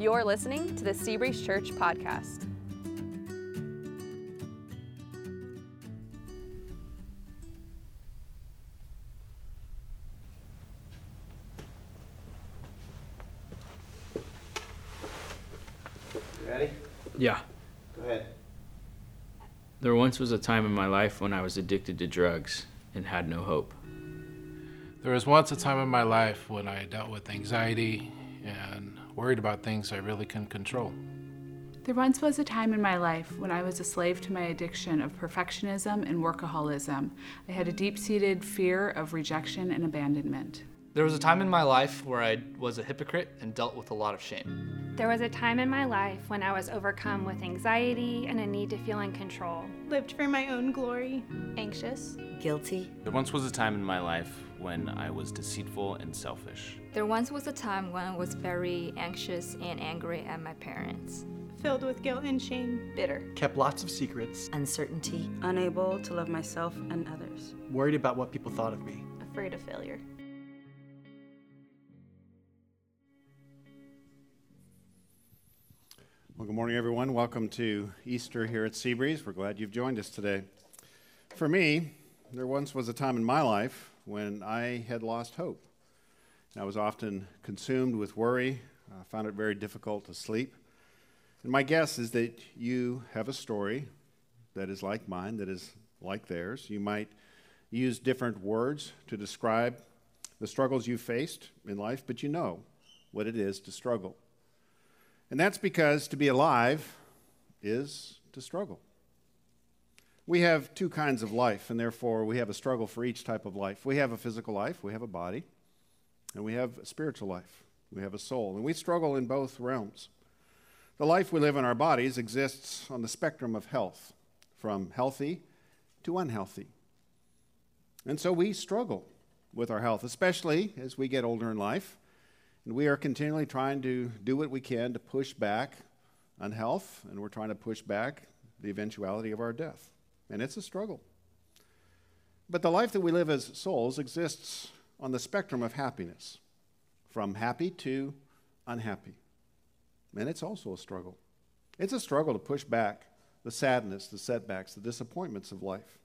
You're listening to the Seabreeze Church podcast. Ready? Yeah. Go ahead. There once was a time in my life when I was addicted to drugs and had no hope. There was once a time in my life when I dealt with anxiety and worried about things I really couldn't control. There once was a time in my life when I was a slave to my addiction of perfectionism and workaholism. I had a deep seated fear of rejection and abandonment. There was a time in my life where I was a hypocrite and dealt with a lot of shame. There was a time in my life when I was overcome with anxiety and a need to feel in control. Lived for my own glory. Anxious. Guilty. There once was a time in my life when I was deceitful and selfish. There once was a time when I was very anxious and angry at my parents. Filled with guilt and shame. Bitter. Kept lots of secrets. Uncertainty. Unable to love myself and others. Worried about what people thought of me. Afraid of failure. Well, good morning, everyone. Welcome to Easter here at Seabreeze. We're glad you've joined us today. For me, there once was a time in my life when I had lost hope. And I was often consumed with worry, I found it very difficult to sleep. And my guess is that you have a story that is like mine, that is like theirs. You might use different words to describe the struggles you faced in life, but you know what it is to struggle. And that's because to be alive is to struggle. We have two kinds of life, and therefore we have a struggle for each type of life. We have a physical life, we have a body, and we have a spiritual life. We have a soul, and we struggle in both realms. The life we live in our bodies exists on the spectrum of health, from healthy to unhealthy. And so we struggle with our health, especially as we get older in life. And we are continually trying to do what we can to push back unhealth, and we're trying to push back the eventuality of our death. And it's a struggle. But the life that we live as souls exists on the spectrum of happiness, from happy to unhappy. And it's also a struggle. It's a struggle to push back the sadness, the setbacks, the disappointments of life.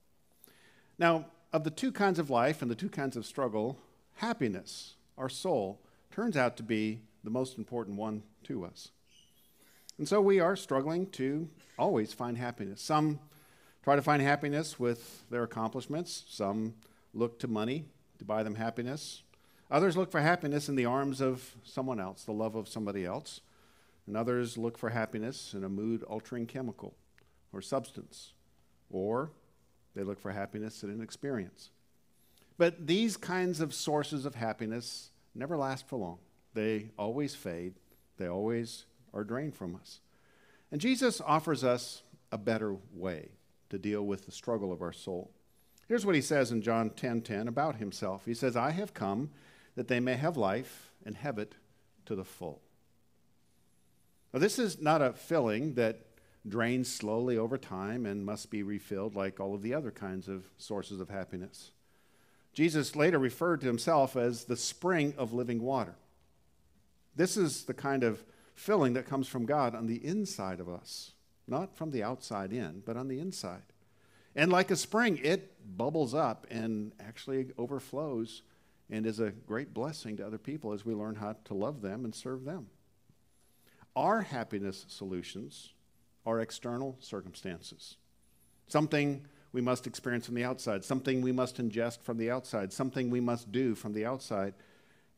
Now, of the two kinds of life and the two kinds of struggle, happiness, our soul, turns out to be the most important one to us. And so we are struggling to always find happiness. Some try to find happiness with their accomplishments, some look to money to buy them happiness. Others look for happiness in the arms of someone else, the love of somebody else. And others look for happiness in a mood altering chemical or substance. Or they look for happiness in an experience. But these kinds of sources of happiness never last for long. They always fade, they always are drained from us. And Jesus offers us a better way to deal with the struggle of our soul. Here's what he says in John 10:10 10, 10 about himself. He says, "I have come that they may have life and have it to the full." Now this is not a filling that drains slowly over time and must be refilled like all of the other kinds of sources of happiness. Jesus later referred to himself as the spring of living water. This is the kind of filling that comes from God on the inside of us, not from the outside in, but on the inside. And like a spring, it bubbles up and actually overflows and is a great blessing to other people as we learn how to love them and serve them. Our happiness solutions are external circumstances. Something we must experience from the outside, something we must ingest from the outside, something we must do from the outside,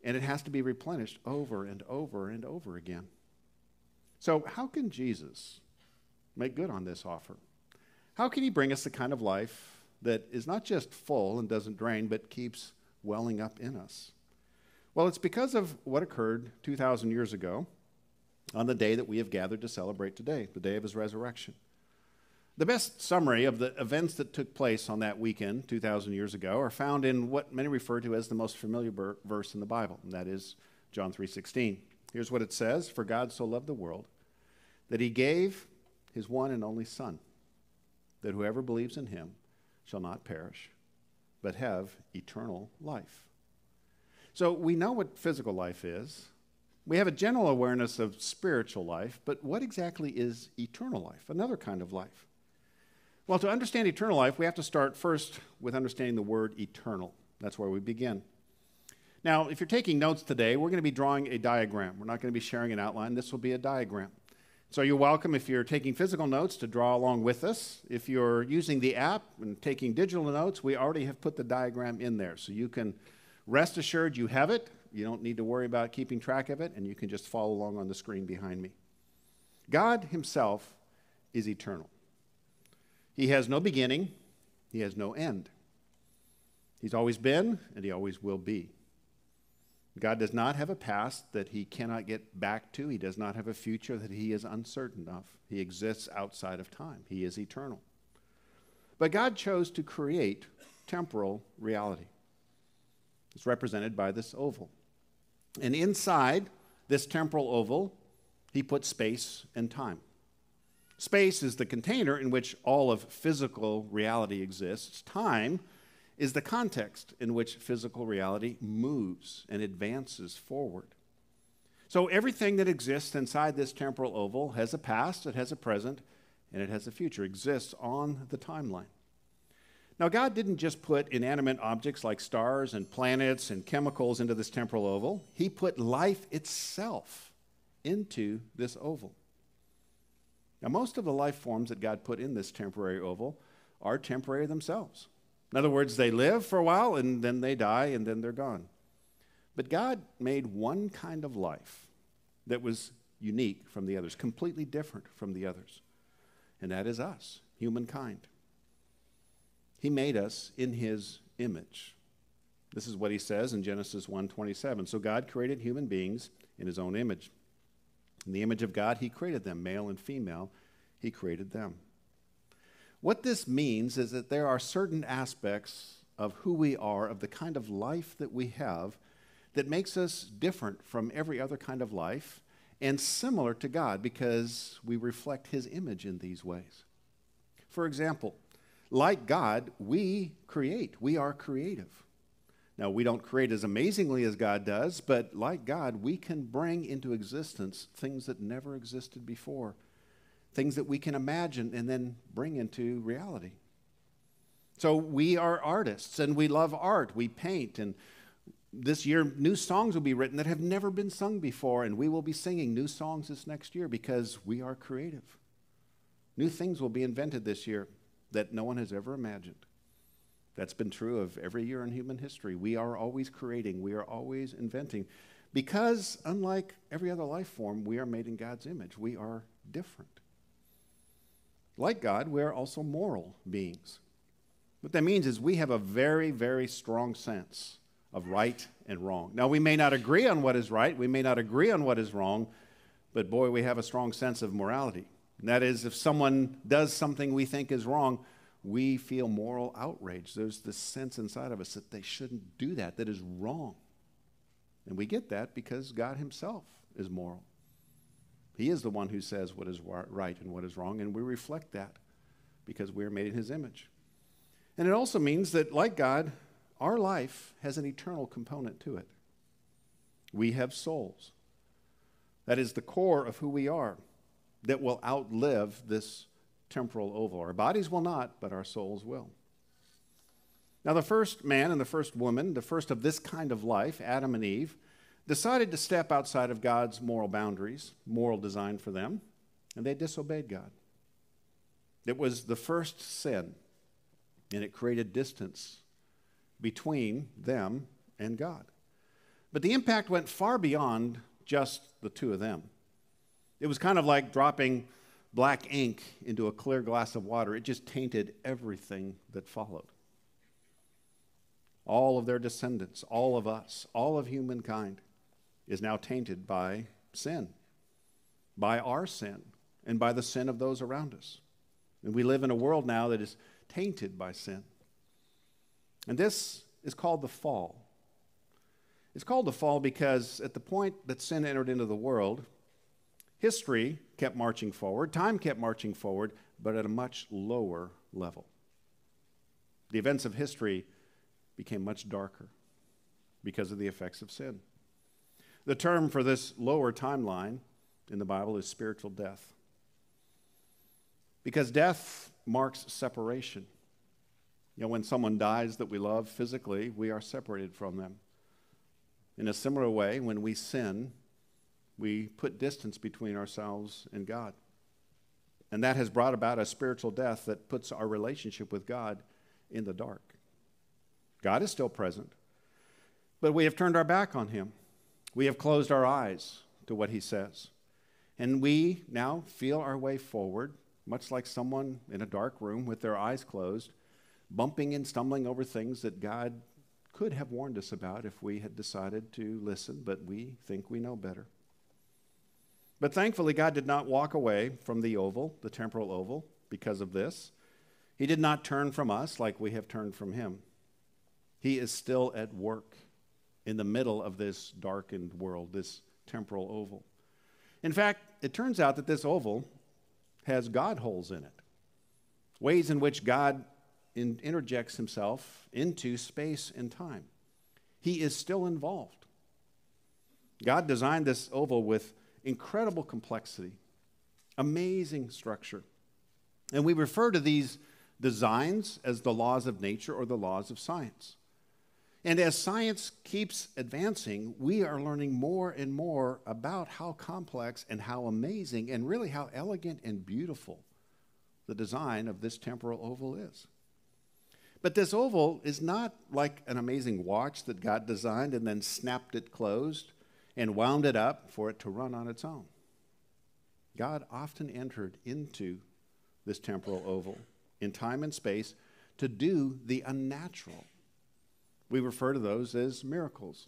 and it has to be replenished over and over and over again. So, how can Jesus make good on this offer? How can he bring us the kind of life that is not just full and doesn't drain, but keeps welling up in us? Well, it's because of what occurred 2,000 years ago on the day that we have gathered to celebrate today, the day of his resurrection. The best summary of the events that took place on that weekend 2,000 years ago are found in what many refer to as the most familiar ber- verse in the Bible, and that is John 3:16. Here's what it says, "For God so loved the world that he gave his one and only son, that whoever believes in him shall not perish, but have eternal life." So we know what physical life is, We have a general awareness of spiritual life, but what exactly is eternal life, another kind of life? Well, to understand eternal life, we have to start first with understanding the word eternal. That's where we begin. Now, if you're taking notes today, we're going to be drawing a diagram. We're not going to be sharing an outline. This will be a diagram. So you're welcome if you're taking physical notes to draw along with us. If you're using the app and taking digital notes, we already have put the diagram in there. So you can rest assured you have it. You don't need to worry about keeping track of it, and you can just follow along on the screen behind me. God Himself is eternal. He has no beginning, He has no end. He's always been, and He always will be. God does not have a past that He cannot get back to, He does not have a future that He is uncertain of. He exists outside of time, He is eternal. But God chose to create temporal reality. It's represented by this oval. And inside this temporal oval, he put space and time. Space is the container in which all of physical reality exists. Time is the context in which physical reality moves and advances forward. So everything that exists inside this temporal oval has a past, it has a present, and it has a future, exists on the timeline. Now, God didn't just put inanimate objects like stars and planets and chemicals into this temporal oval, He put life itself into this oval. Now, most of the life forms that God put in this temporary oval are temporary themselves. In other words, they live for a while and then they die and then they're gone. But God made one kind of life that was unique from the others, completely different from the others, and that is us, humankind. He made us in his image. This is what he says in Genesis 1:27. So God created human beings in his own image. In the image of God he created them, male and female, he created them. What this means is that there are certain aspects of who we are, of the kind of life that we have, that makes us different from every other kind of life and similar to God because we reflect his image in these ways. For example, like God, we create. We are creative. Now, we don't create as amazingly as God does, but like God, we can bring into existence things that never existed before, things that we can imagine and then bring into reality. So, we are artists and we love art. We paint, and this year, new songs will be written that have never been sung before, and we will be singing new songs this next year because we are creative. New things will be invented this year that no one has ever imagined. That's been true of every year in human history. We are always creating, we are always inventing. Because, unlike every other life form, we are made in God's image. We are different. Like God, we are also moral beings. What that means is we have a very, very strong sense of right and wrong. Now, we may not agree on what is right, we may not agree on what is wrong, but boy, we have a strong sense of morality. And that is, if someone does something we think is wrong, we feel moral outrage. There's this sense inside of us that they shouldn't do that, that is wrong. And we get that because God Himself is moral. He is the one who says what is right and what is wrong, and we reflect that because we're made in His image. And it also means that, like God, our life has an eternal component to it. We have souls. That is the core of who we are that will outlive this temporal oval. Our bodies will not, but our souls will. Now, the first man and the first woman, the first of this kind of life, Adam and Eve, decided to step outside of God's moral boundaries, moral design for them, and they disobeyed God. It was the first sin, and it created distance between them and God. But the impact went far beyond just the two of them. It was kind of like dropping black ink into a clear glass of water. It just tainted everything that followed. All of their descendants, all of us, all of humankind is now tainted by sin, by our sin, and by the sin of those around us. And we live in a world now that is tainted by sin. And this is called the fall. It's called the fall because at the point that sin entered into the world, History kept marching forward, time kept marching forward, but at a much lower level. The events of history became much darker because of the effects of sin. The term for this lower timeline in the Bible is spiritual death. Because death marks separation. You know, when someone dies that we love physically, we are separated from them. In a similar way, when we sin, we put distance between ourselves and God. And that has brought about a spiritual death that puts our relationship with God in the dark. God is still present, but we have turned our back on Him. We have closed our eyes to what He says. And we now feel our way forward, much like someone in a dark room with their eyes closed, bumping and stumbling over things that God could have warned us about if we had decided to listen, but we think we know better. But thankfully, God did not walk away from the oval, the temporal oval, because of this. He did not turn from us like we have turned from him. He is still at work in the middle of this darkened world, this temporal oval. In fact, it turns out that this oval has God holes in it, ways in which God in, interjects himself into space and time. He is still involved. God designed this oval with incredible complexity, amazing structure. And we refer to these designs as the laws of nature or the laws of science. And as science keeps advancing, we are learning more and more about how complex and how amazing and really how elegant and beautiful the design of this temporal oval is. But this oval is not like an amazing watch that God designed and then snapped it closed and wound it up for it to run on its own. God often entered into this temporal oval in time and space to do the unnatural. We refer to those as miracles.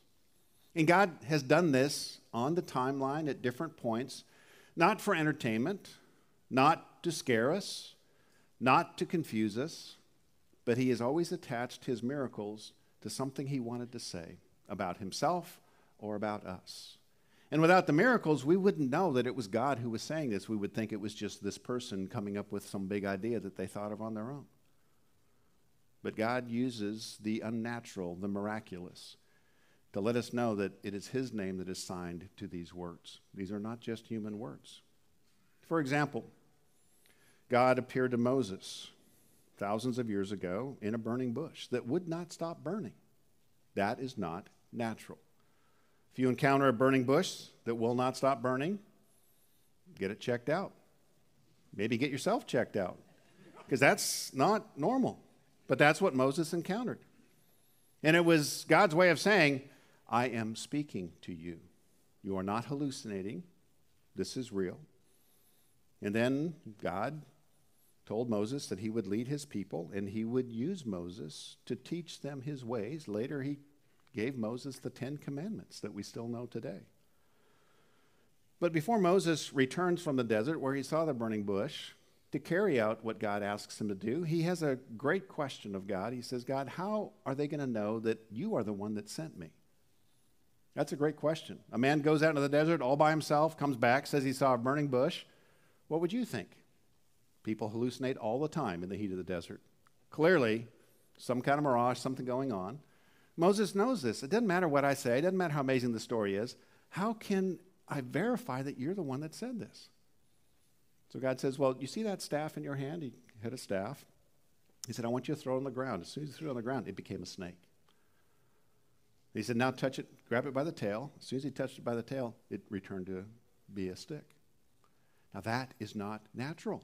And God has done this on the timeline at different points, not for entertainment, not to scare us, not to confuse us, but He has always attached His miracles to something He wanted to say about Himself or about us. And without the miracles, we wouldn't know that it was God who was saying this. We would think it was just this person coming up with some big idea that they thought of on their own. But God uses the unnatural, the miraculous, to let us know that it is His name that is signed to these words. These are not just human words. For example, God appeared to Moses thousands of years ago in a burning bush that would not stop burning. That is not natural. If you encounter a burning bush that will not stop burning, get it checked out. Maybe get yourself checked out, because that's not normal. But that's what Moses encountered. And it was God's way of saying, I am speaking to you. You are not hallucinating. This is real. And then God told Moses that he would lead his people and he would use Moses to teach them his ways. Later, he gave Moses the Ten Commandments that we still know today. But before Moses returns from the desert where he saw the burning bush to carry out what God asks him to do, he has a great question of God. He says, God, how are they going to know that you are the one that sent me? That's a great question. A man goes out into the desert all by himself, comes back, says he saw a burning bush. What would you think? People hallucinate all the time in the heat of the desert. Clearly, some kind of mirage, something going on. Moses knows this. It doesn't matter what I say, it doesn't matter how amazing the story is. How can I verify that you're the one that said this? So God says, Well, you see that staff in your hand? He had a staff. He said, I want you to throw it on the ground. As soon as he threw it on the ground, it became a snake. He said, Now touch it, grab it by the tail. As soon as he touched it by the tail, it returned to be a stick. Now that is not natural.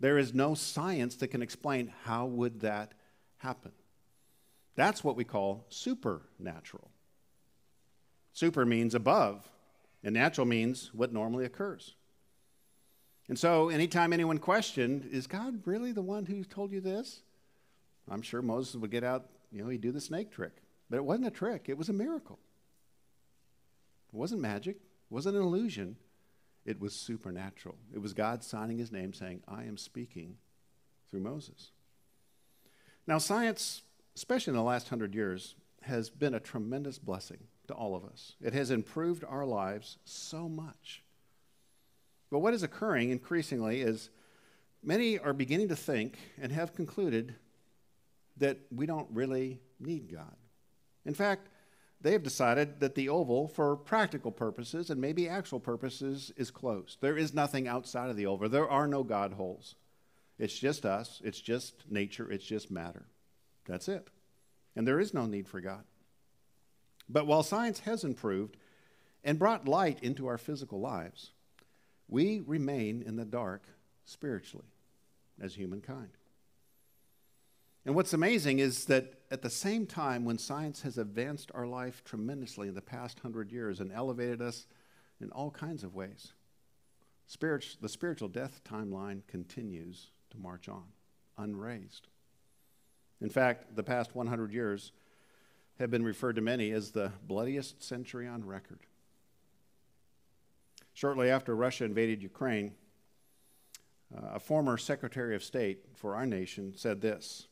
There is no science that can explain how would that happen. That's what we call supernatural. Super means above, and natural means what normally occurs. And so, anytime anyone questioned, is God really the one who told you this? I'm sure Moses would get out, you know, he'd do the snake trick. But it wasn't a trick, it was a miracle. It wasn't magic, it wasn't an illusion, it was supernatural. It was God signing his name saying, I am speaking through Moses. Now, science especially in the last hundred years, has been a tremendous blessing to all of us. It has improved our lives so much. But what is occurring increasingly is many are beginning to think and have concluded that we don't really need God. In fact, they have decided that the oval, for practical purposes and maybe actual purposes, is closed. There is nothing outside of the oval. There are no God holes. It's just us, it's just nature, it's just matter. That's it. And there is no need for God. But while science has improved and brought light into our physical lives, we remain in the dark spiritually as humankind. And what's amazing is that at the same time, when science has advanced our life tremendously in the past hundred years and elevated us in all kinds of ways, the spiritual death timeline continues to march on, unraised. In fact, the past 100 years have been referred to many as the bloodiest century on record. Shortly after Russia invaded Ukraine, uh, a former Secretary of State for our nation said this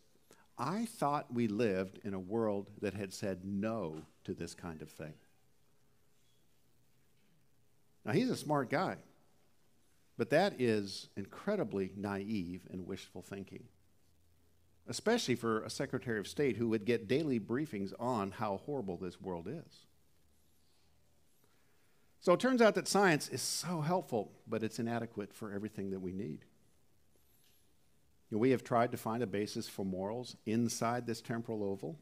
I thought we lived in a world that had said no to this kind of thing. Now, he's a smart guy, but that is incredibly naive and wishful thinking, especially for a Secretary of State who would get daily briefings on how horrible this world is. So it turns out that science is so helpful, but it's inadequate for everything that we need. You know, we have tried to find a basis for morals inside this temporal oval,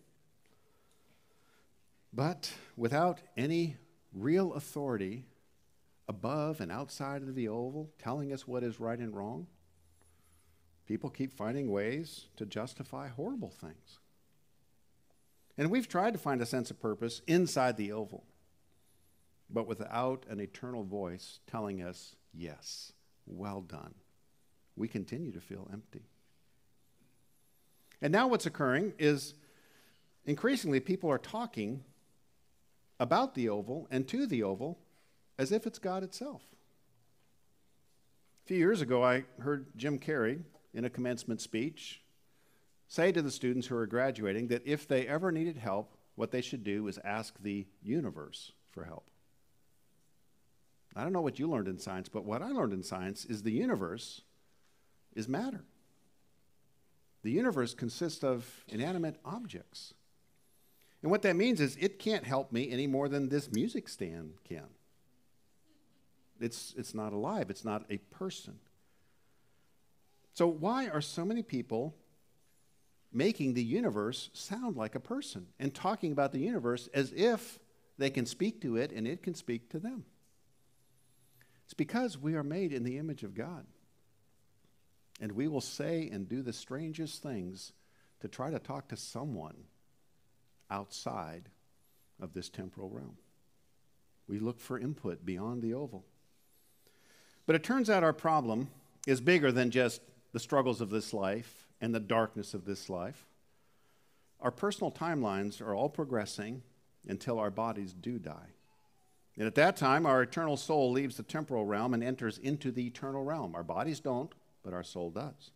but without any real authority above and outside of the oval telling us what is right and wrong, people keep finding ways to justify horrible things. And we've tried to find a sense of purpose inside the oval, but without an eternal voice telling us, yes, well done. We continue to feel empty. And now what's occurring is increasingly people are talking about the oval and to the oval as if it's God itself. A few years ago, I heard Jim Carrey in a commencement speech say to the students who are graduating that if they ever needed help, what they should do is ask the universe for help. I don't know what you learned in science, but what I learned in science is the universe is matter. The universe consists of inanimate objects. And what that means is it can't help me any more than this music stand can. It's, it's not alive, it's not a person. So, why are so many people making the universe sound like a person and talking about the universe as if they can speak to it and it can speak to them? It's because we are made in the image of God. And we will say and do the strangest things to try to talk to someone outside of this temporal realm. We look for input beyond the oval. But it turns out our problem is bigger than just the struggles of this life and the darkness of this life. Our personal timelines are all progressing until our bodies do die. And at that time, our eternal soul leaves the temporal realm and enters into the eternal realm. Our bodies don't, but our soul does.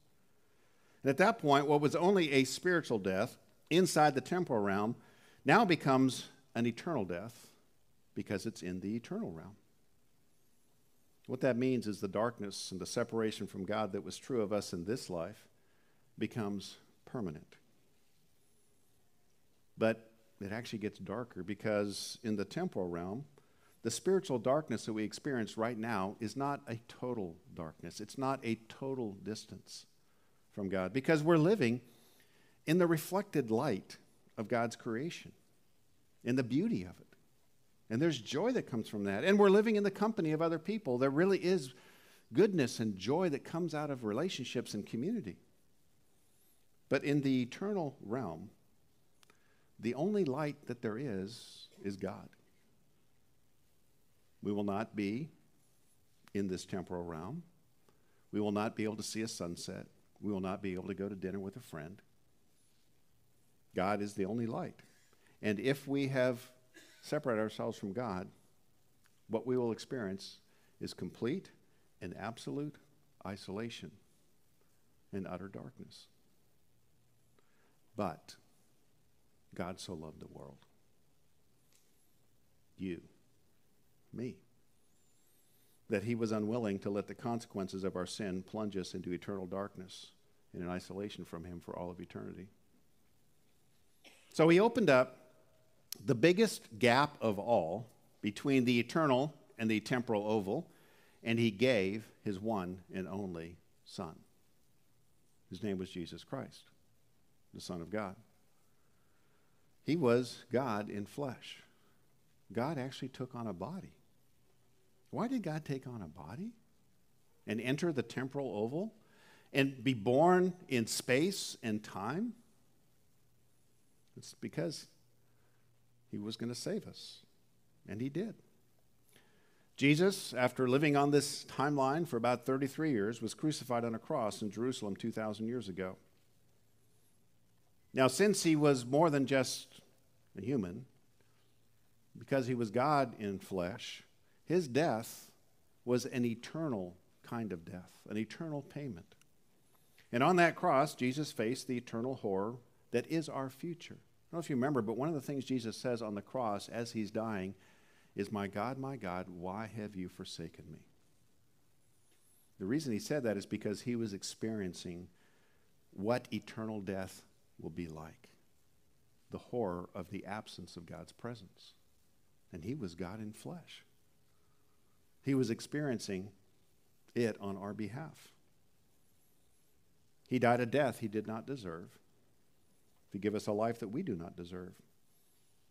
And at that point, what was only a spiritual death inside the temporal realm now becomes an eternal death because it's in the eternal realm. What that means is the darkness and the separation from God that was true of us in this life becomes permanent. But it actually gets darker because in the temporal realm, the spiritual darkness that we experience right now is not a total darkness. It's not a total distance from God because we're living in the reflected light of God's creation, in the beauty of it. And there's joy that comes from that. And we're living in the company of other people. There really is goodness and joy that comes out of relationships and community. But in the eternal realm, the only light that there is is God. We will not be in this temporal realm. We will not be able to see a sunset. We will not be able to go to dinner with a friend. God is the only light. And if we have separated ourselves from God, what we will experience is complete and absolute isolation and utter darkness. But God so loved the world. You me. That he was unwilling to let the consequences of our sin plunge us into eternal darkness and in isolation from him for all of eternity. So he opened up the biggest gap of all between the eternal and the temporal oval, and he gave his one and only Son. His name was Jesus Christ, the Son of God. He was God in flesh. God actually took on a body. Why did God take on a body and enter the temporal oval and be born in space and time? It's because he was going to save us, and he did. Jesus, after living on this timeline for about 33 years, was crucified on a cross in Jerusalem 2,000 years ago. Now, since he was more than just a human, because he was God in flesh, his death was an eternal kind of death, an eternal payment. And on that cross, Jesus faced the eternal horror that is our future. I don't know if you remember, but one of the things Jesus says on the cross as he's dying is, My God, my God, why have you forsaken me? The reason he said that is because he was experiencing what eternal death will be like the horror of the absence of God's presence. And he was God in flesh. He was experiencing it on our behalf. He died a death he did not deserve to give us a life that we do not deserve.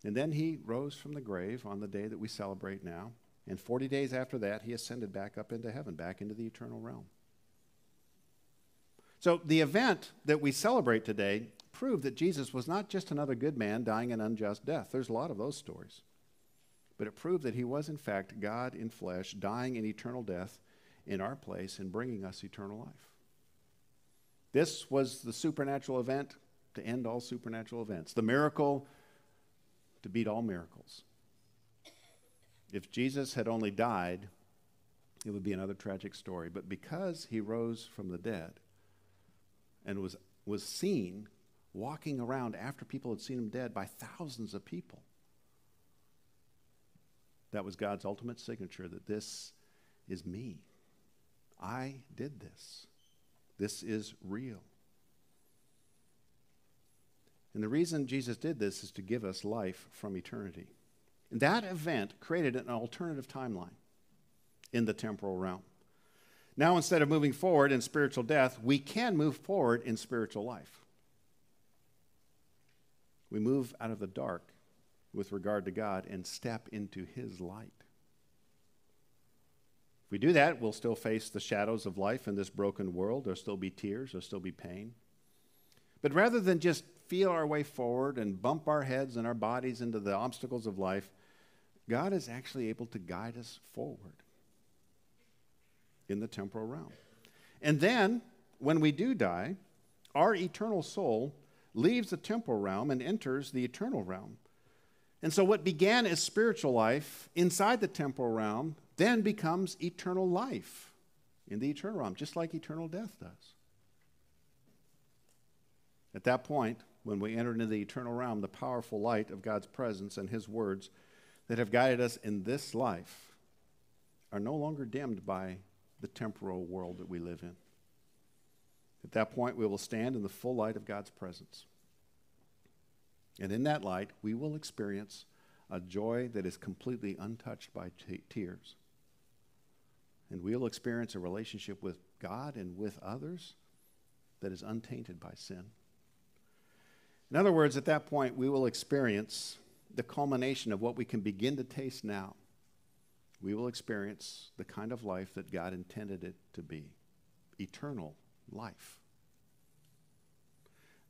And then he rose from the grave on the day that we celebrate now. And 40 days after that, he ascended back up into heaven, back into the eternal realm. So the event that we celebrate today proved that Jesus was not just another good man dying an unjust death. There's a lot of those stories. But it proved that he was, in fact, God in flesh, dying in eternal death in our place and bringing us eternal life. This was the supernatural event to end all supernatural events, the miracle to beat all miracles. If Jesus had only died, it would be another tragic story. But because he rose from the dead and was, was seen walking around after people had seen him dead by thousands of people, that was God's ultimate signature that this is me. I did this. This is real. And the reason Jesus did this is to give us life from eternity. And that event created an alternative timeline in the temporal realm. Now, instead of moving forward in spiritual death, we can move forward in spiritual life. We move out of the dark with regard to God and step into His light. If we do that, we'll still face the shadows of life in this broken world. There'll still be tears, there'll still be pain. But rather than just feel our way forward and bump our heads and our bodies into the obstacles of life, God is actually able to guide us forward in the temporal realm. And then, when we do die, our eternal soul leaves the temporal realm and enters the eternal realm. And so, what began as spiritual life inside the temporal realm then becomes eternal life in the eternal realm, just like eternal death does. At that point, when we enter into the eternal realm, the powerful light of God's presence and His words that have guided us in this life are no longer dimmed by the temporal world that we live in. At that point, we will stand in the full light of God's presence. And in that light, we will experience a joy that is completely untouched by t- tears. And we'll experience a relationship with God and with others that is untainted by sin. In other words, at that point, we will experience the culmination of what we can begin to taste now. We will experience the kind of life that God intended it to be eternal life.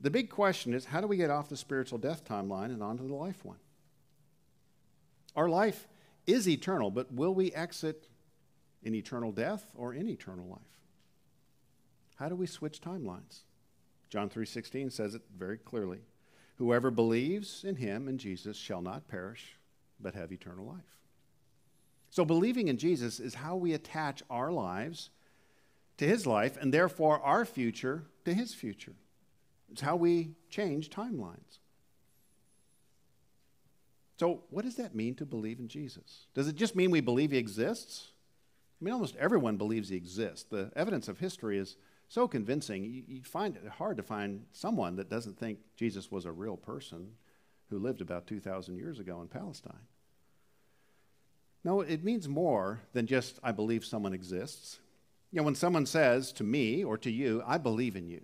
The big question is how do we get off the spiritual death timeline and onto the life one? Our life is eternal, but will we exit in eternal death or in eternal life? How do we switch timelines? John 3:16 says it very clearly. Whoever believes in him and Jesus shall not perish, but have eternal life. So believing in Jesus is how we attach our lives to his life and therefore our future to his future. It's how we change timelines. So, what does that mean to believe in Jesus? Does it just mean we believe he exists? I mean, almost everyone believes he exists. The evidence of history is so convincing, you, you find it hard to find someone that doesn't think Jesus was a real person who lived about 2,000 years ago in Palestine. No, it means more than just, I believe someone exists. You know, when someone says to me or to you, I believe in you,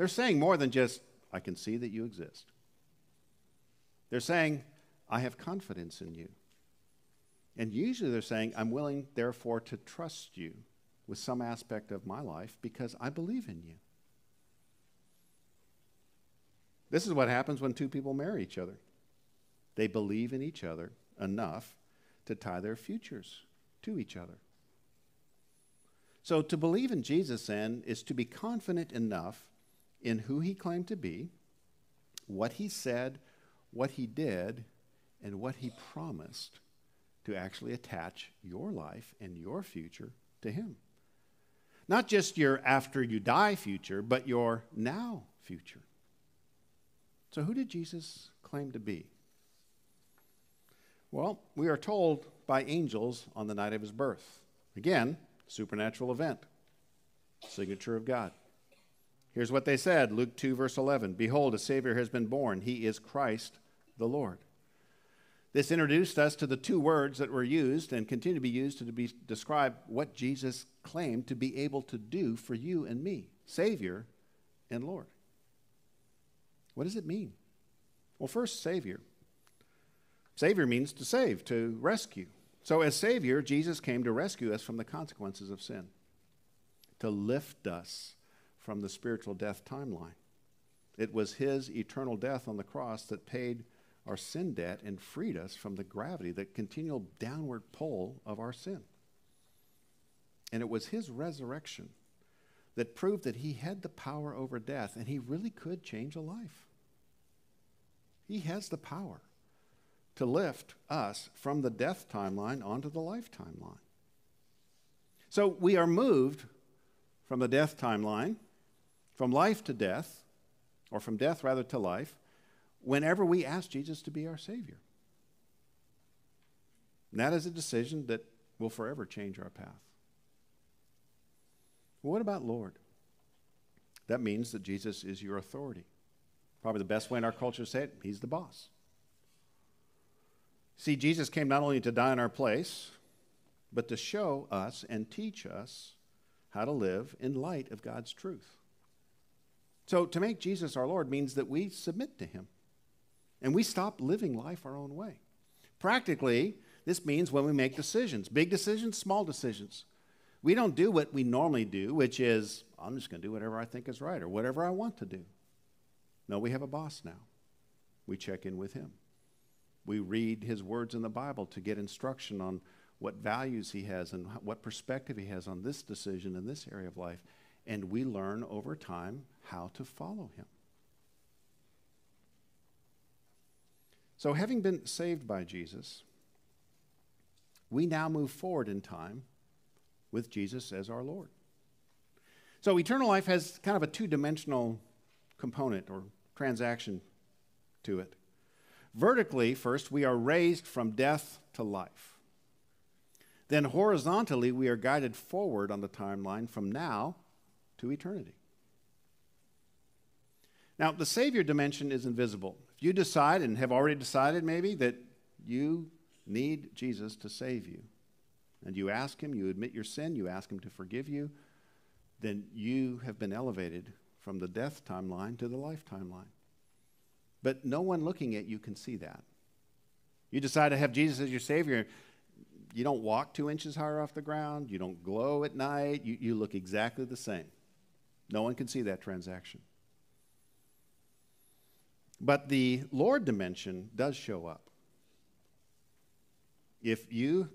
they're saying more than just, I can see that you exist. They're saying, I have confidence in you. And usually they're saying, I'm willing, therefore, to trust you with some aspect of my life because I believe in you. This is what happens when two people marry each other. They believe in each other enough to tie their futures to each other. So to believe in Jesus then is to be confident enough in who he claimed to be, what he said, what he did, and what he promised to actually attach your life and your future to him. Not just your after you die future, but your now future. So, who did Jesus claim to be? Well, we are told by angels on the night of his birth. Again, supernatural event, signature of God. Here's what they said Luke 2, verse 11 Behold, a Savior has been born. He is Christ the Lord. This introduced us to the two words that were used and continue to be used to be, describe what Jesus claimed to be able to do for you and me Savior and Lord. What does it mean? Well, first, Savior. Savior means to save, to rescue. So, as Savior, Jesus came to rescue us from the consequences of sin, to lift us from the spiritual death timeline. It was His eternal death on the cross that paid our sin debt and freed us from the gravity, the continual downward pull of our sin. And it was His resurrection that proved that He had the power over death and He really could change a life. He has the power to lift us from the death timeline onto the life timeline. So we are moved from the death timeline, from life to death, or from death rather to life, whenever we ask Jesus to be our Savior. And that is a decision that will forever change our path. What about Lord? That means that Jesus is your authority. Probably the best way in our culture to say it, He's the boss. See, Jesus came not only to die in our place, but to show us and teach us how to live in light of God's truth. So, to make Jesus our Lord means that we submit to Him and we stop living life our own way. Practically, this means when we make decisions big decisions, small decisions. We don't do what we normally do, which is, I'm just going to do whatever I think is right or whatever I want to do. No, we have a boss now. We check in with him. We read his words in the Bible to get instruction on what values he has and what perspective he has on this decision in this area of life. And we learn over time how to follow him. So, having been saved by Jesus, we now move forward in time with Jesus as our Lord. So, eternal life has kind of a two dimensional component or transaction to it. Vertically, first, we are raised from death to life. Then, horizontally, we are guided forward on the timeline from now to eternity. Now, the Savior dimension is invisible. If you decide and have already decided maybe that you need Jesus to save you, and you ask Him, you admit your sin, you ask Him to forgive you, then you have been elevated from the death timeline to the life timeline. But no one looking at you can see that. You decide to have Jesus as your Savior. You don't walk two inches higher off the ground. You don't glow at night. You, you look exactly the same. No one can see that transaction. But the Lord dimension does show up. If you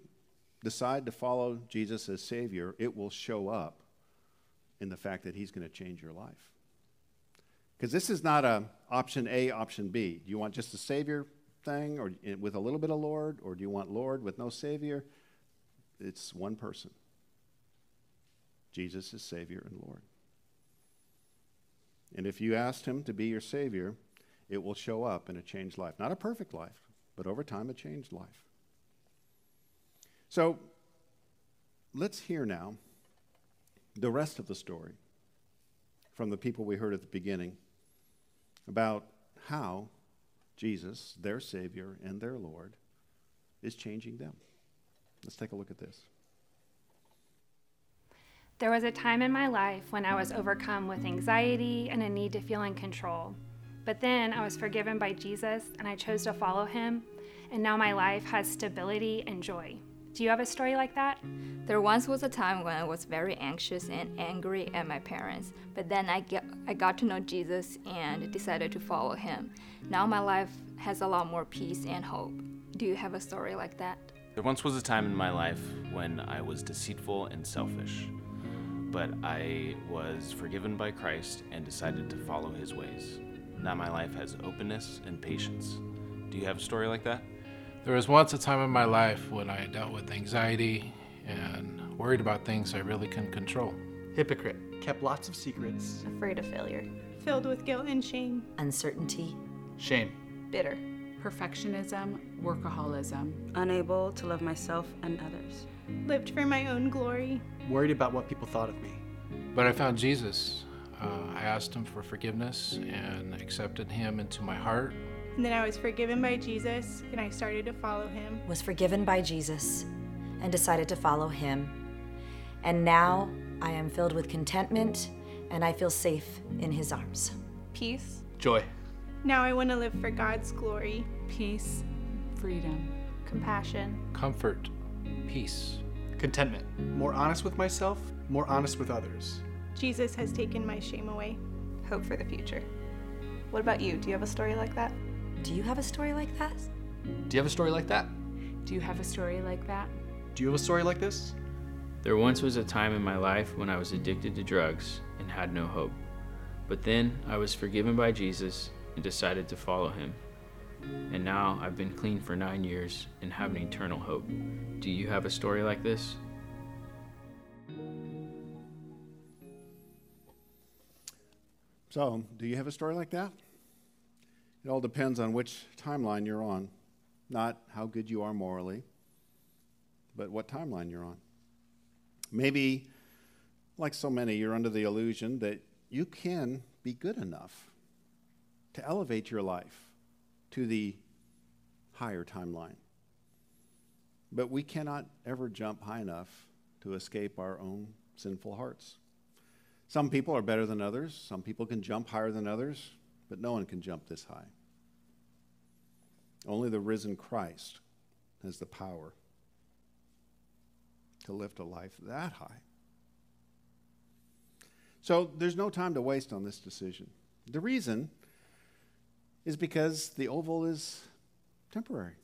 decide to follow Jesus as Savior, it will show up in the fact that He's going to change your life. Because this is not a option A, option B. Do you want just a Savior thing, or eh, with a little bit of Lord, or do you want Lord with no Savior? It's one person. Jesus is Savior and Lord. And if you asked Him to be your Savior, it will show up in a changed life. Not a perfect life, but over time, a changed life. So let's hear now the rest of the story from the people we heard at the beginning about how Jesus, their Savior and their Lord, is changing them. Let's take a look at this. There was a time in my life when I was overcome with anxiety and a need to feel in control. But then I was forgiven by Jesus and I chose to follow him, and now my life has stability and joy. Do you have a story like that? There once was a time when I was very anxious and angry at my parents, but then I, get, I got to know Jesus and decided to follow him. Now my life has a lot more peace and hope. Do you have a story like that? There once was a time in my life when I was deceitful and selfish, but I was forgiven by Christ and decided to follow his ways. Now my life has openness and patience. Do you have a story like that? There was once a time in my life when I dealt with anxiety and worried about things I really couldn't control. Hypocrite. Kept lots of secrets. Afraid of failure. Filled with guilt and shame. Uncertainty. Shame. Bitter. Perfectionism, workaholism. Unable to love myself and others. Lived for my own glory. Worried about what people thought of me. But I found Jesus. Uh, I asked him for forgiveness and accepted him into my heart. And then I was forgiven by Jesus and I started to follow him. Was forgiven by Jesus and decided to follow him. And now I am filled with contentment and I feel safe in his arms. Peace. Joy. Now I want to live for God's glory. Peace, freedom, compassion, comfort, peace, contentment. More honest with myself, more honest with others. Jesus has taken my shame away. Hope for the future. What about you? Do you have a story like that? Do you have a story like that? Do you have a story like that? Do you have a story like that? Do you have a story like this? There once was a time in my life when I was addicted to drugs and had no hope. But then I was forgiven by Jesus and decided to follow him. And now I've been clean for nine years and have an eternal hope. Do you have a story like this? So, do you have a story like that? It all depends on which timeline you're on, not how good you are morally, but what timeline you're on. Maybe, like so many, you're under the illusion that you can be good enough to elevate your life to the higher timeline. But we cannot ever jump high enough to escape our own sinful hearts. Some people are better than others, some people can jump higher than others, but no one can jump this high. Only the risen Christ has the power to lift a life that high. So there's no time to waste on this decision. The reason is because the oval is temporary.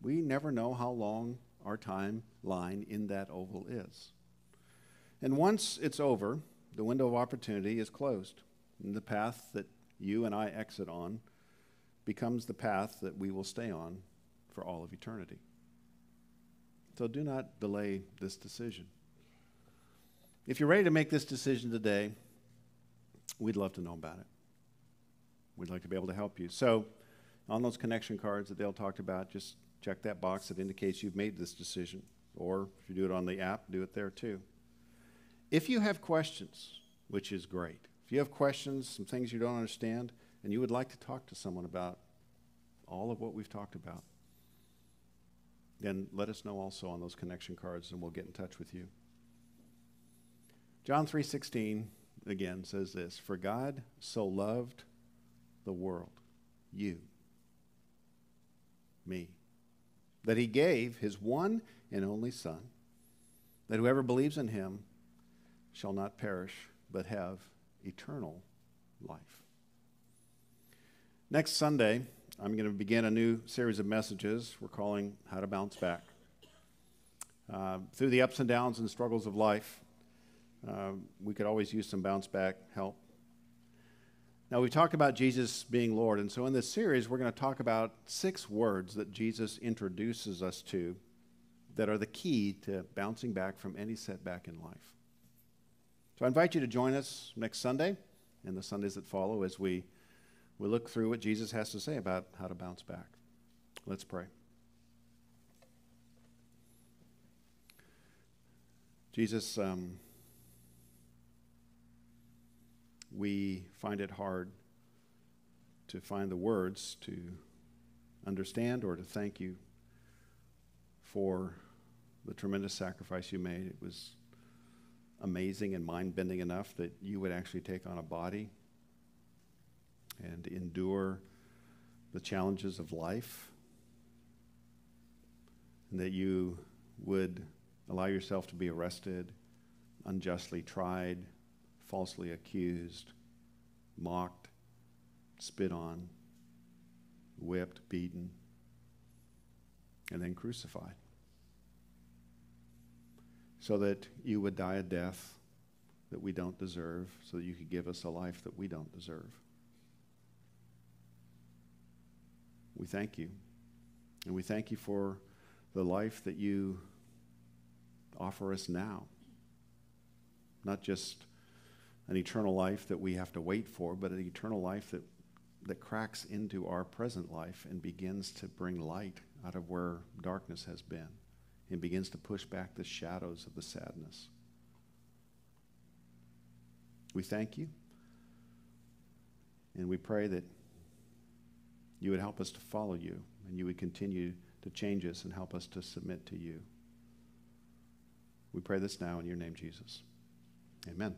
We never know how long our timeline in that oval is. And once it's over, the window of opportunity is closed. And the path that you and I exit on becomes the path that we will stay on for all of eternity. So do not delay this decision. If you're ready to make this decision today, we'd love to know about it. We'd like to be able to help you. So, on those connection cards that Dale talked about, just check that box that indicates you've made this decision. Or if you do it on the app, do it there too. If you have questions, which is great, if you have questions, some things you don't understand, and you would like to talk to someone about all of what we've talked about, then let us know also on those connection cards and we'll get in touch with you. John 3:16 again says this, "For God so loved the world, you, me, that he gave his one and only son, that whoever believes in him shall not perish but have eternal life." Next Sunday, I'm going to begin a new series of messages we're calling How to Bounce Back. Uh, through the ups and downs and struggles of life, uh, we could always use some bounce back help. Now, we talked about Jesus being Lord, and so in this series, we're going to talk about six words that Jesus introduces us to that are the key to bouncing back from any setback in life. So I invite you to join us next Sunday and the Sundays that follow as we we look through what Jesus has to say about how to bounce back. Let's pray. Jesus, um, we find it hard to find the words to understand or to thank you for the tremendous sacrifice you made. It was amazing and mind bending enough that you would actually take on a body and endure the challenges of life, and that you would allow yourself to be arrested, unjustly tried, falsely accused, mocked, spit on, whipped, beaten, and then crucified. So that you would die a death that we don't deserve, so that you could give us a life that we don't deserve. We thank you. And we thank you for the life that you offer us now. Not just an eternal life that we have to wait for, but an eternal life that, that cracks into our present life and begins to bring light out of where darkness has been and begins to push back the shadows of the sadness. We thank you. And we pray that you would help us to follow you and you would continue to change us and help us to submit to you. We pray this now in your name, Jesus. Amen.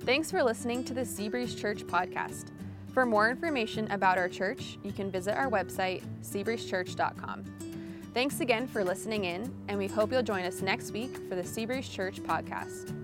Thanks for listening to the Seabreeze Church podcast. For more information about our church, you can visit our website, seabreezechurch.com. Thanks again for listening in, and we hope you'll join us next week for the Seabreeze Church podcast.